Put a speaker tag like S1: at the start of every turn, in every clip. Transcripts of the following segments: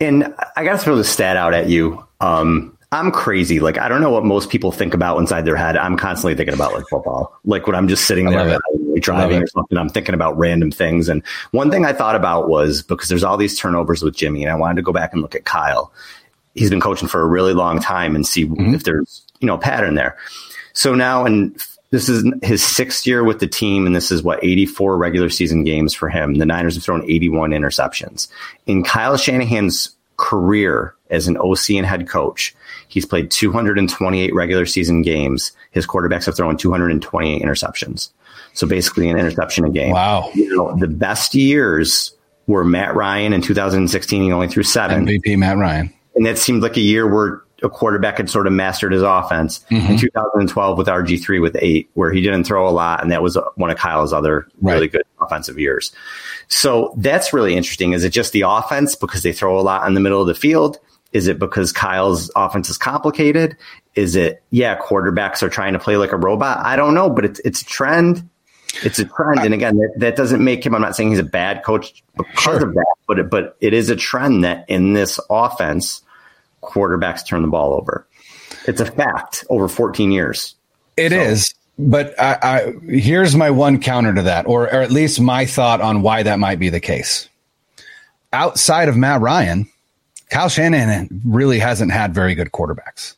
S1: And I got to throw the stat out at you. Um, I'm crazy. Like I don't know what most people think about inside their head. I'm constantly thinking about like football. Like when I'm just sitting there driving or something, I'm thinking about random things. And one thing I thought about was because there's all these turnovers with Jimmy, and I wanted to go back and look at Kyle. He's been coaching for a really long time and see mm-hmm. if there's you know a pattern there. So now, and this is his sixth year with the team, and this is what 84 regular season games for him. The Niners have thrown 81 interceptions. In Kyle Shanahan's career as an OC and head coach, he's played 228 regular season games. His quarterbacks have thrown 228 interceptions. So basically, an interception a game.
S2: Wow.
S1: You know, the best years were Matt Ryan in 2016. He only threw seven.
S2: MVP Matt Ryan.
S1: And that seemed like a year where a quarterback had sort of mastered his offense mm-hmm. in 2012 with RG3 with eight, where he didn't throw a lot. And that was one of Kyle's other right. really good offensive years. So that's really interesting. Is it just the offense because they throw a lot in the middle of the field? Is it because Kyle's offense is complicated? Is it, yeah, quarterbacks are trying to play like a robot? I don't know, but it's, it's a trend. It's a trend. And again, that, that doesn't make him, I'm not saying he's a bad coach because sure. of that, but it, but it is a trend that in this offense, quarterbacks turn the ball over. It's a fact over 14 years.
S2: It so. is, But I, I, here's my one counter to that, or, or at least my thought on why that might be the case. Outside of Matt Ryan, Kyle Shanahan really hasn't had very good quarterbacks.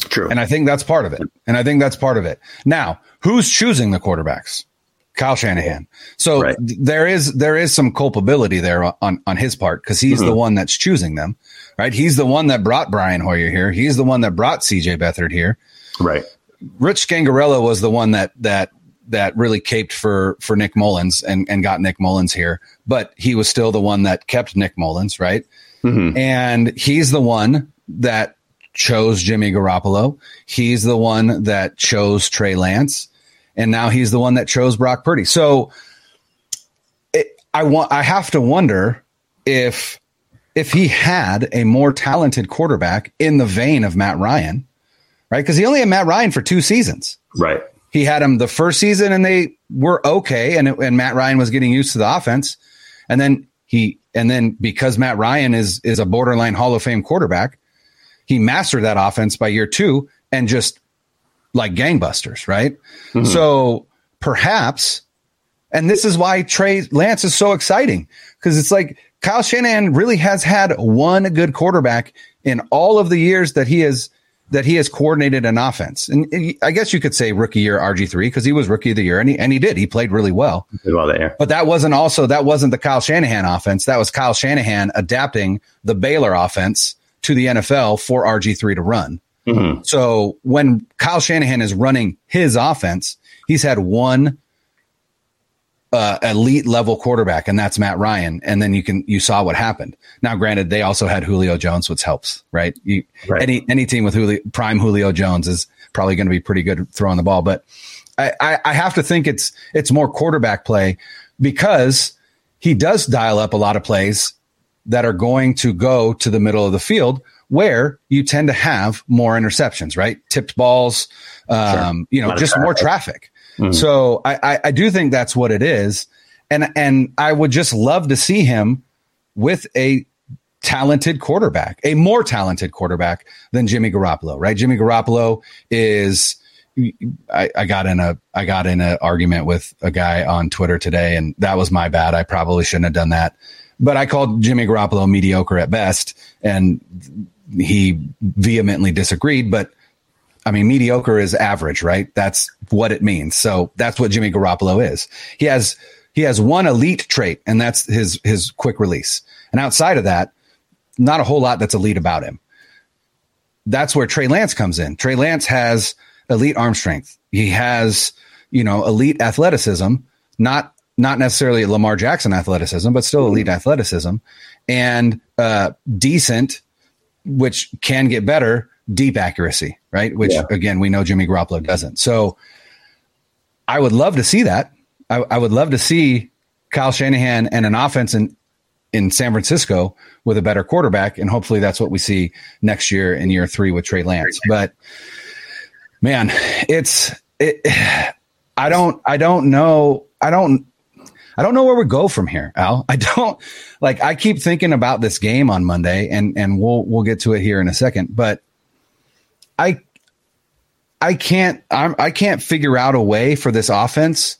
S1: True.
S2: And I think that's part of it. And I think that's part of it. Now, who's choosing the quarterbacks? Kyle Shanahan. So right. there is there is some culpability there on on his part because he's mm-hmm. the one that's choosing them right? He's the one that brought Brian Hoyer here. He's the one that brought CJ Beathard here.
S1: Right.
S2: Rich Scangarello was the one that that that really caped for for Nick Mullens and and got Nick Mullens here, but he was still the one that kept Nick Mullens, right? Mm-hmm. And he's the one that chose Jimmy Garoppolo. He's the one that chose Trey Lance, and now he's the one that chose Brock Purdy. So it, I want I have to wonder if if he had a more talented quarterback in the vein of Matt Ryan, right? Because he only had Matt Ryan for two seasons.
S1: Right.
S2: He had him the first season and they were okay. And, and Matt Ryan was getting used to the offense. And then he, and then because Matt Ryan is, is a borderline Hall of Fame quarterback, he mastered that offense by year two and just like gangbusters, right? Mm-hmm. So perhaps, and this is why Trey Lance is so exciting because it's like Kyle Shanahan really has had one good quarterback in all of the years that he has that he has coordinated an offense. And I guess you could say rookie year RG3 because he was rookie of the year and he, and he did. He played really well.
S1: Did well there.
S2: But that wasn't also that wasn't the Kyle Shanahan offense. That was Kyle Shanahan adapting the Baylor offense to the NFL for RG3 to run. Mm-hmm. So when Kyle Shanahan is running his offense, he's had one uh, elite level quarterback, and that's Matt Ryan. And then you can you saw what happened. Now, granted, they also had Julio Jones, which helps, right? You, right. Any any team with Julio, prime Julio Jones is probably going to be pretty good throwing the ball. But I, I, I have to think it's it's more quarterback play because he does dial up a lot of plays that are going to go to the middle of the field where you tend to have more interceptions, right? Tipped balls, um, sure. you know, just traffic. more traffic. Mm-hmm. So I, I, I do think that's what it is. And, and I would just love to see him with a talented quarterback, a more talented quarterback than Jimmy Garoppolo, right? Jimmy Garoppolo is, I, I, got in a I got in an argument with a guy on Twitter today, and that was my bad. I probably shouldn't have done that. But I called Jimmy Garoppolo mediocre at best, and he vehemently disagreed. But I mean, mediocre is average, right? That's what it means. So that's what Jimmy Garoppolo is. He has he has one elite trait, and that's his his quick release. And outside of that, not a whole lot that's elite about him. That's where Trey Lance comes in. Trey Lance has elite arm strength. He has, you know, elite athleticism, not not necessarily Lamar Jackson athleticism, but still elite athleticism and uh, decent, which can get better deep accuracy, right? Which yeah. again, we know Jimmy Garoppolo doesn't. So I would love to see that. I, I, would love to see Kyle Shanahan and an offense in, in San Francisco with a better quarterback. And hopefully that's what we see next year in year three with Trey Lance. But man, it's, it, I don't, I don't know. I don't, I don't know where we go from here, Al. I don't like I keep thinking about this game on Monday and and we'll we'll get to it here in a second, but I I can't I'm I can't figure out a way for this offense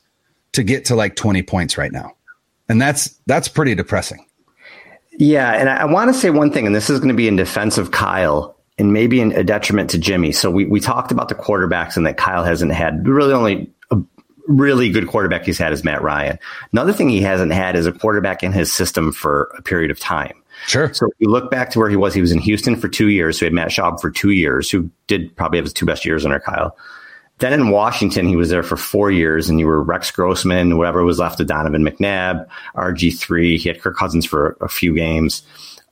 S2: to get to like 20 points right now. And that's that's pretty depressing.
S1: Yeah, and I, I want to say one thing, and this is going to be in defense of Kyle and maybe in a detriment to Jimmy. So we, we talked about the quarterbacks and that Kyle hasn't had really only a really good quarterback he's had is Matt Ryan. Another thing he hasn't had is a quarterback in his system for a period of time.
S2: Sure.
S1: So if you look back to where he was, he was in Houston for two years. So he had Matt Schaub for two years, who did probably have his two best years under Kyle. Then in Washington, he was there for four years, and you were Rex Grossman, whatever was left of Donovan McNabb, RG3. He had Kirk Cousins for a few games.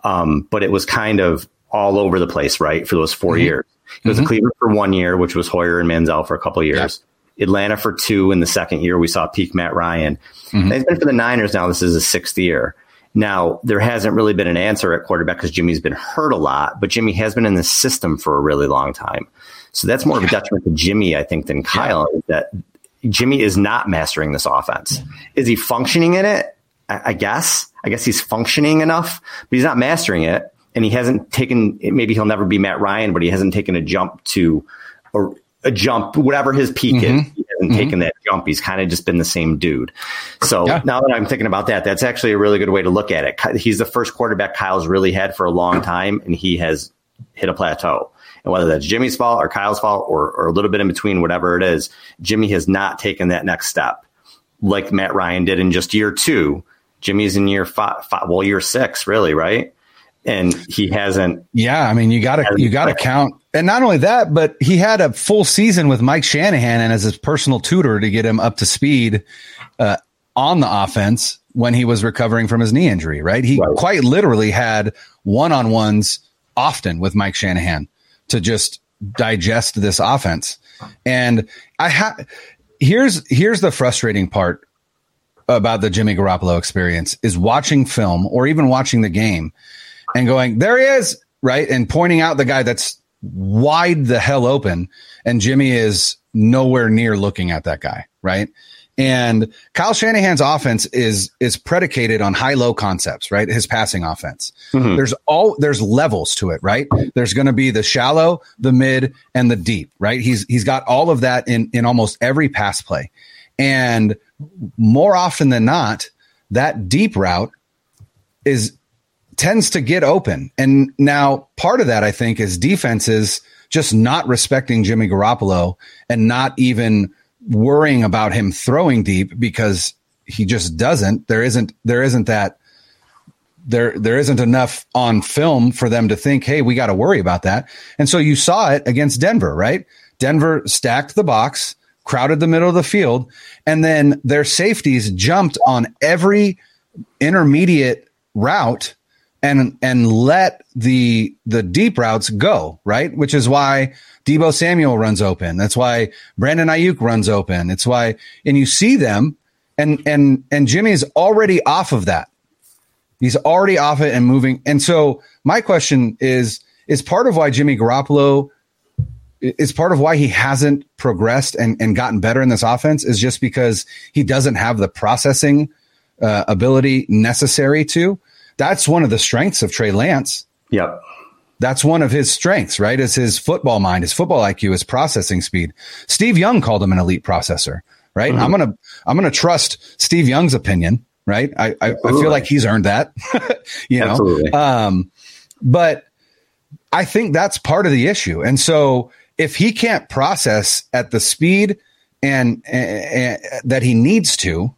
S1: Um, but it was kind of all over the place, right, for those 4 mm-hmm. years. He was mm-hmm. in Cleveland for one year, which was Hoyer and Manziel for a couple of years. Yeah. Atlanta for two. In the second year, we saw peak Matt Ryan. Mm-hmm. he's been for the Niners now. This is his sixth year. Now, there hasn't really been an answer at quarterback because Jimmy's been hurt a lot, but Jimmy has been in the system for a really long time. So that's more of a detriment to Jimmy, I think, than Kyle. Yeah. That Jimmy is not mastering this offense. Is he functioning in it? I, I guess. I guess he's functioning enough, but he's not mastering it. And he hasn't taken. Maybe he'll never be Matt Ryan, but he hasn't taken a jump to, or a jump, whatever his peak mm-hmm. is. He hasn't mm-hmm. taken that jump. He's kind of just been the same dude. So yeah. now that I'm thinking about that, that's actually a really good way to look at it. He's the first quarterback Kyle's really had for a long time, and he has hit a plateau. And whether that's Jimmy's fault or Kyle's fault or, or a little bit in between, whatever it is, Jimmy has not taken that next step like Matt Ryan did in just year two. Jimmy's in year five, five well, year six, really, right? And he hasn't.
S2: Yeah, I mean, you got to you got to count, and not only that, but he had a full season with Mike Shanahan and as his personal tutor to get him up to speed uh, on the offense when he was recovering from his knee injury. Right, he right. quite literally had one on ones often with Mike Shanahan to just digest this offense. And I have here's here's the frustrating part about the Jimmy Garoppolo experience is watching film or even watching the game and going, there he is, right? And pointing out the guy that's wide the hell open and Jimmy is nowhere near looking at that guy, right? And Kyle Shanahan's offense is is predicated on high low concepts, right? His passing offense. Mm-hmm. There's all there's levels to it, right? There's going to be the shallow, the mid, and the deep, right? He's he's got all of that in in almost every pass play. And more often than not, that deep route is tends to get open. And now part of that I think is defenses just not respecting Jimmy Garoppolo and not even worrying about him throwing deep because he just doesn't. There isn't there isn't that there there isn't enough on film for them to think, hey, we got to worry about that. And so you saw it against Denver, right? Denver stacked the box, crowded the middle of the field, and then their safeties jumped on every intermediate route and and let the the deep routes go, right? Which is why Deebo Samuel runs open. That's why Brandon Aiyuk runs open. It's why, and you see them, and and and Jimmy is already off of that. He's already off it and moving. And so my question is: is part of why Jimmy Garoppolo is part of why he hasn't progressed and, and gotten better in this offense is just because he doesn't have the processing uh, ability necessary to. That's one of the strengths of Trey Lance.
S1: Yep.
S2: That's one of his strengths, right? Is his football mind, his football IQ, his processing speed. Steve Young called him an elite processor, right? Mm-hmm. I'm gonna I'm gonna trust Steve Young's opinion, right? I I, I feel like he's earned that, you know. Absolutely. Um, but I think that's part of the issue, and so if he can't process at the speed and, and, and that he needs to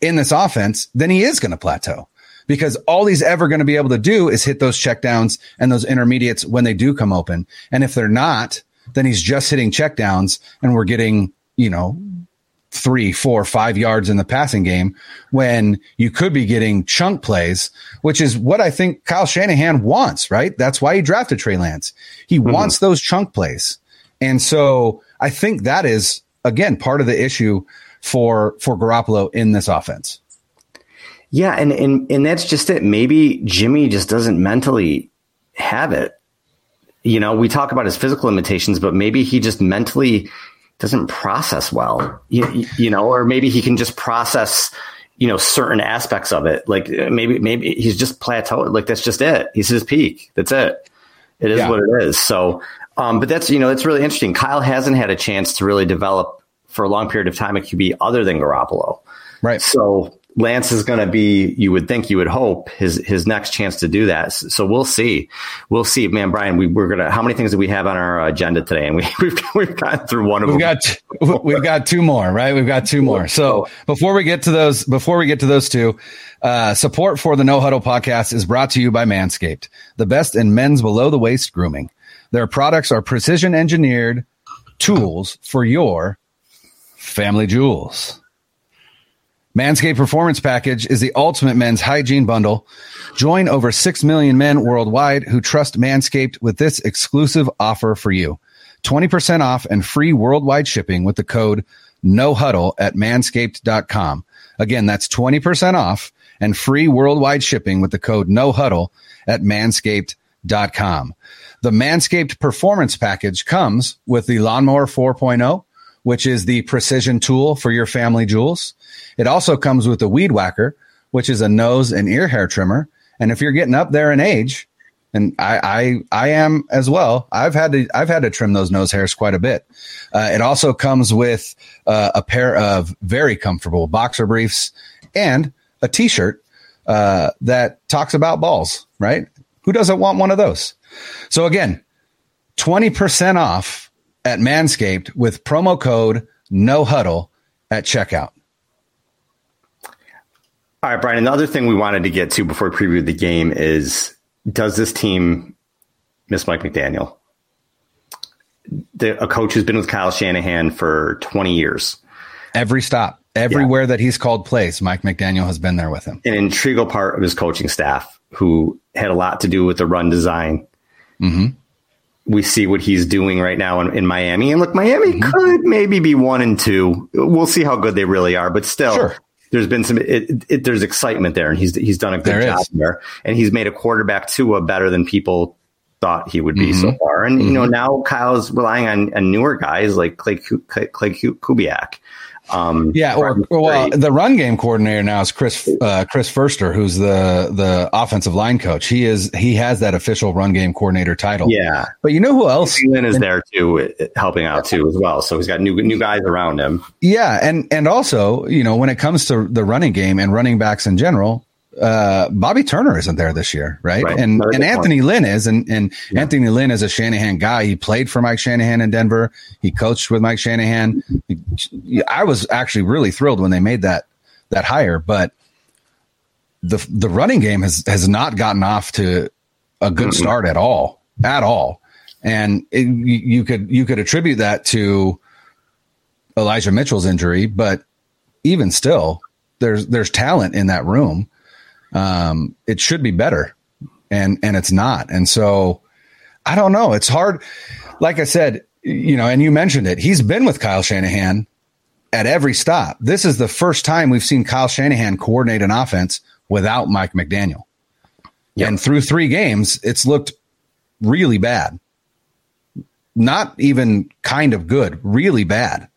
S2: in this offense, then he is going to plateau because all he's ever going to be able to do is hit those checkdowns and those intermediates when they do come open. And if they're not, then he's just hitting checkdowns and we're getting, you know, three, four, five yards in the passing game when you could be getting chunk plays, which is what I think Kyle Shanahan wants, right? That's why he drafted Trey Lance. He mm-hmm. wants those chunk plays. And so I think that is again part of the issue for for Garoppolo in this offense.
S1: Yeah, and and and that's just it. Maybe Jimmy just doesn't mentally have it. You know, we talk about his physical limitations, but maybe he just mentally doesn't process well. You, you know, or maybe he can just process you know certain aspects of it. Like maybe maybe he's just plateaued. Like that's just it. He's his peak. That's it. It is yeah. what it is. So, um, but that's you know it's really interesting. Kyle hasn't had a chance to really develop for a long period of time at QB other than Garoppolo.
S2: Right.
S1: So Lance is going to be, you would think, you would hope his his next chance to do that. So we'll see, we'll see, man. Brian, we, we're gonna. How many things do we have on our agenda today? And we we've we've gotten through one of them.
S2: we've
S1: them.
S2: Got we've got two more, right? We've got two more. So before we get to those, before we get to those two, uh, support for the No Huddle podcast is brought to you by Manscaped, the best in men's below the waist grooming. Their products are precision engineered tools for your family jewels. Manscaped Performance Package is the ultimate men's hygiene bundle. Join over 6 million men worldwide who trust Manscaped with this exclusive offer for you. 20% off and free worldwide shipping with the code no huddle at manscaped.com. Again, that's 20% off and free worldwide shipping with the code no huddle at manscaped.com. The Manscaped Performance Package comes with the Lawnmower 4.0 which is the precision tool for your family jewels. It also comes with the weed whacker, which is a nose and ear hair trimmer. And if you're getting up there in age, and I, I, I am as well. I've had to, I've had to trim those nose hairs quite a bit. Uh, it also comes with uh, a pair of very comfortable boxer briefs and a t-shirt uh, that talks about balls. Right? Who doesn't want one of those? So again, twenty percent off at Manscaped with promo code no huddle at checkout.
S1: All right, Brian. Another thing we wanted to get to before we preview the game is does this team miss Mike McDaniel? The, a coach who's been with Kyle Shanahan for 20 years.
S2: Every stop, everywhere yeah. that he's called plays, Mike McDaniel has been there with him.
S1: An integral part of his coaching staff who had a lot to do with the run design.
S2: Mm-hmm
S1: we see what he's doing right now in, in Miami. And look, Miami mm-hmm. could maybe be one and two. We'll see how good they really are, but still. Sure. There's been some. It, it, there's excitement there, and he's he's done a good there job is. there, and he's made a quarterback Tua better than people thought he would be mm-hmm. so far. And mm-hmm. you know now Kyle's relying on, on newer guys like Klay, Klay, Klay Kubiak,
S2: um, yeah, or, or, well, the run game coordinator now is Chris uh, Chris Foerster, who's the the offensive line coach. He is he has that official run game coordinator title.
S1: Yeah,
S2: but you know who else?
S1: Lynn is there too, helping out too as well. So he's got new new guys around him.
S2: Yeah, and and also you know when it comes to the running game and running backs in general, uh, Bobby Turner isn't there this year, right? right. And and Anthony point. Lynn is, and and yeah. Anthony Lynn is a Shanahan guy. He played for Mike Shanahan in Denver. He coached with Mike Shanahan. I was actually really thrilled when they made that that hire, but the the running game has has not gotten off to a good mm-hmm. start at all, at all. And it, you could you could attribute that to Elijah Mitchell's injury, but even still, there's there's talent in that room um, it should be better, and and it's not. And so I don't know. It's hard. Like I said, you know, and you mentioned it. He's been with Kyle Shanahan at every stop. This is the first time we've seen Kyle Shanahan coordinate an offense without Mike McDaniel. Yep. And through three games, it's looked really bad. Not even kind of good, really bad.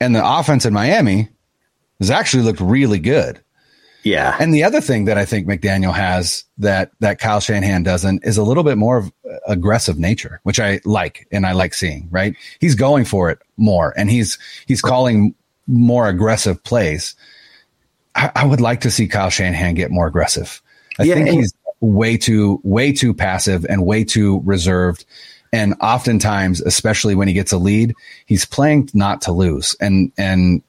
S2: And the offense in Miami has actually looked really good.
S1: Yeah.
S2: And the other thing that I think McDaniel has that that Kyle Shanahan doesn't is a little bit more of aggressive nature, which I like and I like seeing, right? He's going for it more and he's he's calling more aggressive plays. I, I would like to see Kyle Shanahan get more aggressive. I yeah, think he's way too way too passive and way too reserved. And oftentimes, especially when he gets a lead, he's playing not to lose. And and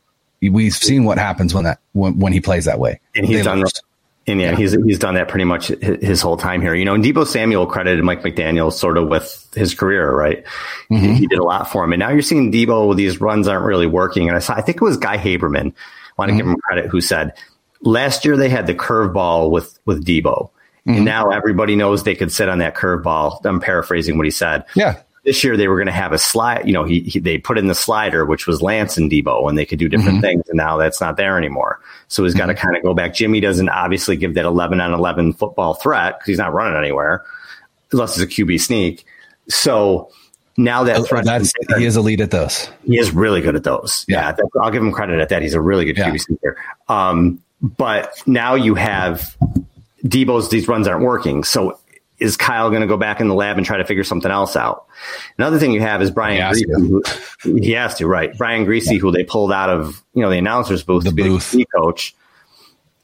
S2: We've seen what happens when that when, when he plays that way.
S1: And he's they done. Lose. And yeah, yeah, he's he's done that pretty much his whole time here. You know, and Deebo Samuel credited Mike McDaniel sort of with his career, right? Mm-hmm. He, he, did a lot for him, and now you're seeing Deebo. These runs aren't really working. And I saw, I think it was Guy Haberman, want to mm-hmm. give him credit, who said last year they had the curveball with with Deebo, mm-hmm. and now everybody knows they could sit on that curveball. I'm paraphrasing what he said.
S2: Yeah,
S1: this year they were going to have a slide. You know, he, he, they put in the slider, which was Lance and Deebo, and they could do different mm-hmm. things. And now that's not there anymore. So he's got to mm-hmm. kind of go back. Jimmy doesn't obviously give that 11 on 11 football threat because he's not running anywhere unless it's a QB sneak. So now that
S2: oh,
S1: threat,
S2: that's he is elite at those.
S1: He is really good at those. Yeah, yeah I'll give him credit at that. He's a really good yeah. QB sneaker. Um, but now you have Deebo's; These runs aren't working. So is Kyle going to go back in the lab and try to figure something else out? Another thing you have is Brian Griese. Who, he has to, right? Brian Griese, yeah. who they pulled out of you know the announcers booth
S2: the
S1: to
S2: booth.
S1: the coach.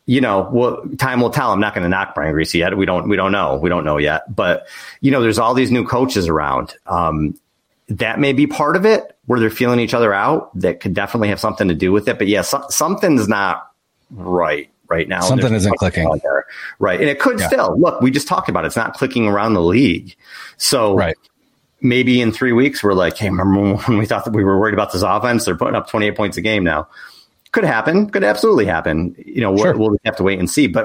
S1: You know, well, time will tell. I'm not going to knock Brian Griese yet. We don't, we don't know. We don't know yet. But you know, there's all these new coaches around. Um, that may be part of it, where they're feeling each other out. That could definitely have something to do with it. But yeah, so, something's not right right now.
S2: Something isn't clicking.
S1: There. Right. And it could yeah. still look, we just talked about it. It's not clicking around the league. So
S2: right.
S1: maybe in three weeks, we're like, hey, remember when we thought that we were worried about this offense? They're putting up 28 points a game now. Could happen. Could absolutely happen. You know, sure. we'll, we'll have to wait and see. But